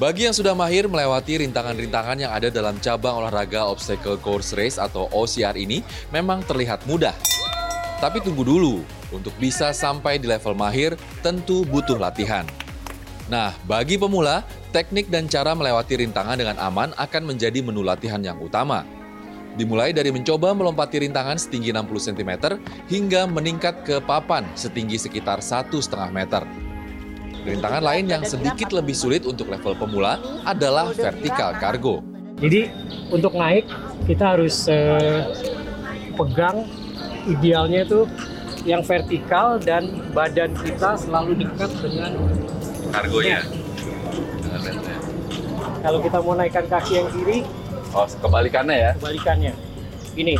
Bagi yang sudah mahir melewati rintangan-rintangan yang ada dalam cabang olahraga Obstacle Course Race atau OCR ini memang terlihat mudah. Tapi tunggu dulu, untuk bisa sampai di level mahir tentu butuh latihan. Nah, bagi pemula, teknik dan cara melewati rintangan dengan aman akan menjadi menu latihan yang utama. Dimulai dari mencoba melompati rintangan setinggi 60 cm hingga meningkat ke papan setinggi sekitar 1,5 meter. Rintangan lain yang sedikit lebih sulit untuk level pemula adalah vertikal kargo. Jadi untuk naik kita harus uh, pegang idealnya itu yang vertikal dan badan kita selalu dekat dengan kargonya. Kalau kita mau naikkan kaki yang kiri, oh kebalikannya ya? Kebalikannya. Ini,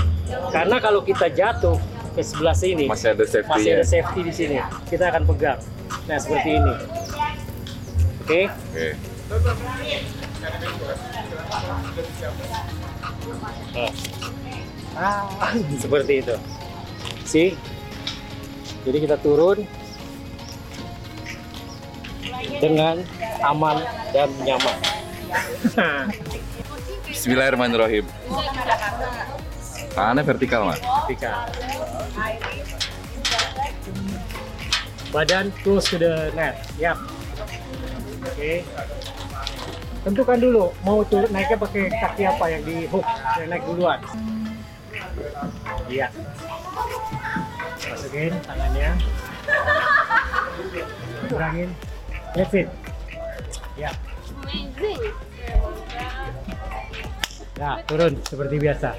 karena kalau kita jatuh ke sebelah sini, masih ada safety masih ada safety di sini. Kita akan pegang. Nah seperti ini. Oke. Okay? Okay. Ah, seperti itu. Si. Jadi kita turun dengan aman dan nyaman. Bismillahirrahmanirrahim. Tangannya vertikal, Mas? Vertikal. Badan close to the net. Yap. Oke. Okay. Tentukan dulu mau tuh naiknya pakai kaki apa yang di hook yang naik duluan. Iya. Masukin tangannya. Kurangin. That's it. Ya. Nah, turun seperti biasa.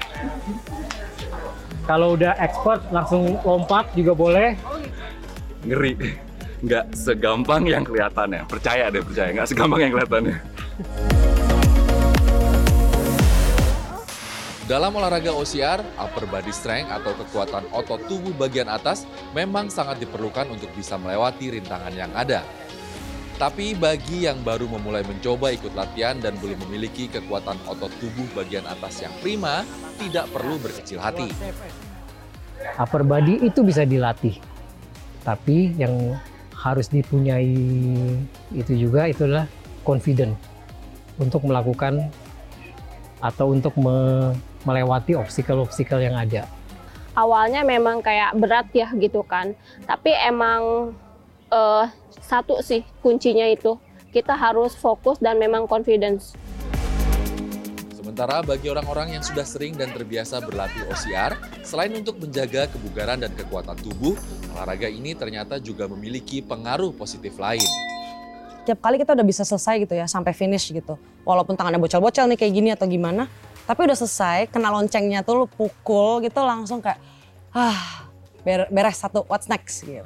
Kalau udah expert langsung lompat juga boleh. Ngeri. Nggak segampang yang kelihatannya. Percaya deh, percaya. Nggak segampang yang kelihatannya. Dalam olahraga OCR, upper body strength atau kekuatan otot tubuh bagian atas memang sangat diperlukan untuk bisa melewati rintangan yang ada. Tapi bagi yang baru memulai mencoba ikut latihan dan belum memiliki kekuatan otot tubuh bagian atas yang prima, tidak perlu berkecil hati. Upper body itu bisa dilatih, tapi yang harus dipunyai itu juga itulah confident untuk melakukan atau untuk me melewati obstacle-obstacle yang ada. Awalnya memang kayak berat ya gitu kan, tapi emang uh, satu sih kuncinya itu kita harus fokus dan memang confidence. Sementara bagi orang-orang yang sudah sering dan terbiasa berlatih OCR, selain untuk menjaga kebugaran dan kekuatan tubuh, olahraga ini ternyata juga memiliki pengaruh positif lain. Tiap kali kita udah bisa selesai gitu ya, sampai finish gitu. Walaupun tangannya bocel-bocel nih kayak gini atau gimana, tapi udah selesai, kena loncengnya tuh lu pukul gitu langsung kayak, ah beres satu, what's next gitu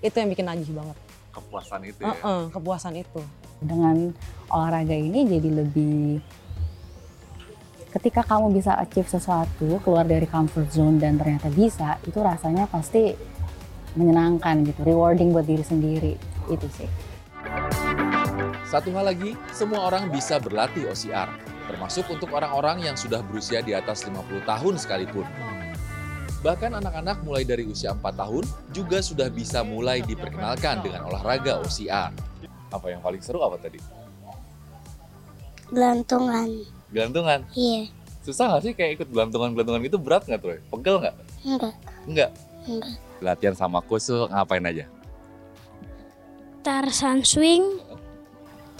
itu yang bikin najih banget kepuasan itu ya? Uh -uh, kepuasan itu. Dengan olahraga ini jadi lebih ketika kamu bisa achieve sesuatu keluar dari comfort zone dan ternyata bisa itu rasanya pasti menyenangkan gitu rewarding buat diri sendiri itu sih. Satu hal lagi semua orang bisa berlatih OCR termasuk untuk orang-orang yang sudah berusia di atas 50 tahun sekalipun Bahkan anak-anak mulai dari usia 4 tahun juga sudah bisa mulai diperkenalkan dengan olahraga OCR. Apa yang paling seru apa tadi? Gelantungan. Gelantungan? Iya. Susah nggak sih kayak ikut gelantungan-gelantungan itu berat nggak tuh? Pegel nggak? Enggak. Enggak? Enggak. Latihan sama kusu ngapain aja? Tarsan swing,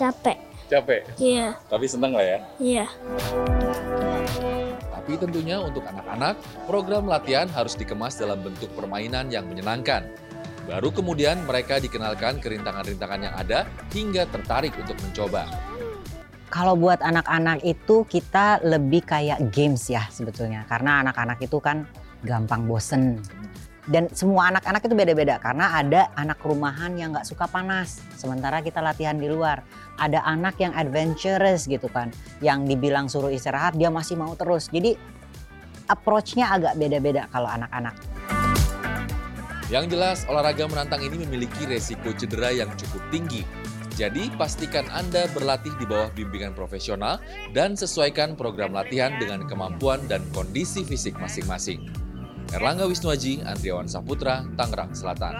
capek. Capek? Iya. Tapi seneng lah ya? Iya. Tapi tentunya untuk anak-anak, program latihan harus dikemas dalam bentuk permainan yang menyenangkan. Baru kemudian mereka dikenalkan kerintangan-rintangan yang ada hingga tertarik untuk mencoba. Kalau buat anak-anak itu kita lebih kayak games ya sebetulnya. Karena anak-anak itu kan gampang bosen. Dan semua anak-anak itu beda-beda karena ada anak rumahan yang nggak suka panas. Sementara kita latihan di luar ada anak yang adventurous gitu kan, yang dibilang suruh istirahat dia masih mau terus. Jadi approach-nya agak beda-beda kalau anak-anak. Yang jelas olahraga menantang ini memiliki resiko cedera yang cukup tinggi. Jadi pastikan Anda berlatih di bawah bimbingan profesional dan sesuaikan program latihan dengan kemampuan dan kondisi fisik masing-masing. Erlangga Wisnuaji, Andriawan Saputra, Tangerang Selatan.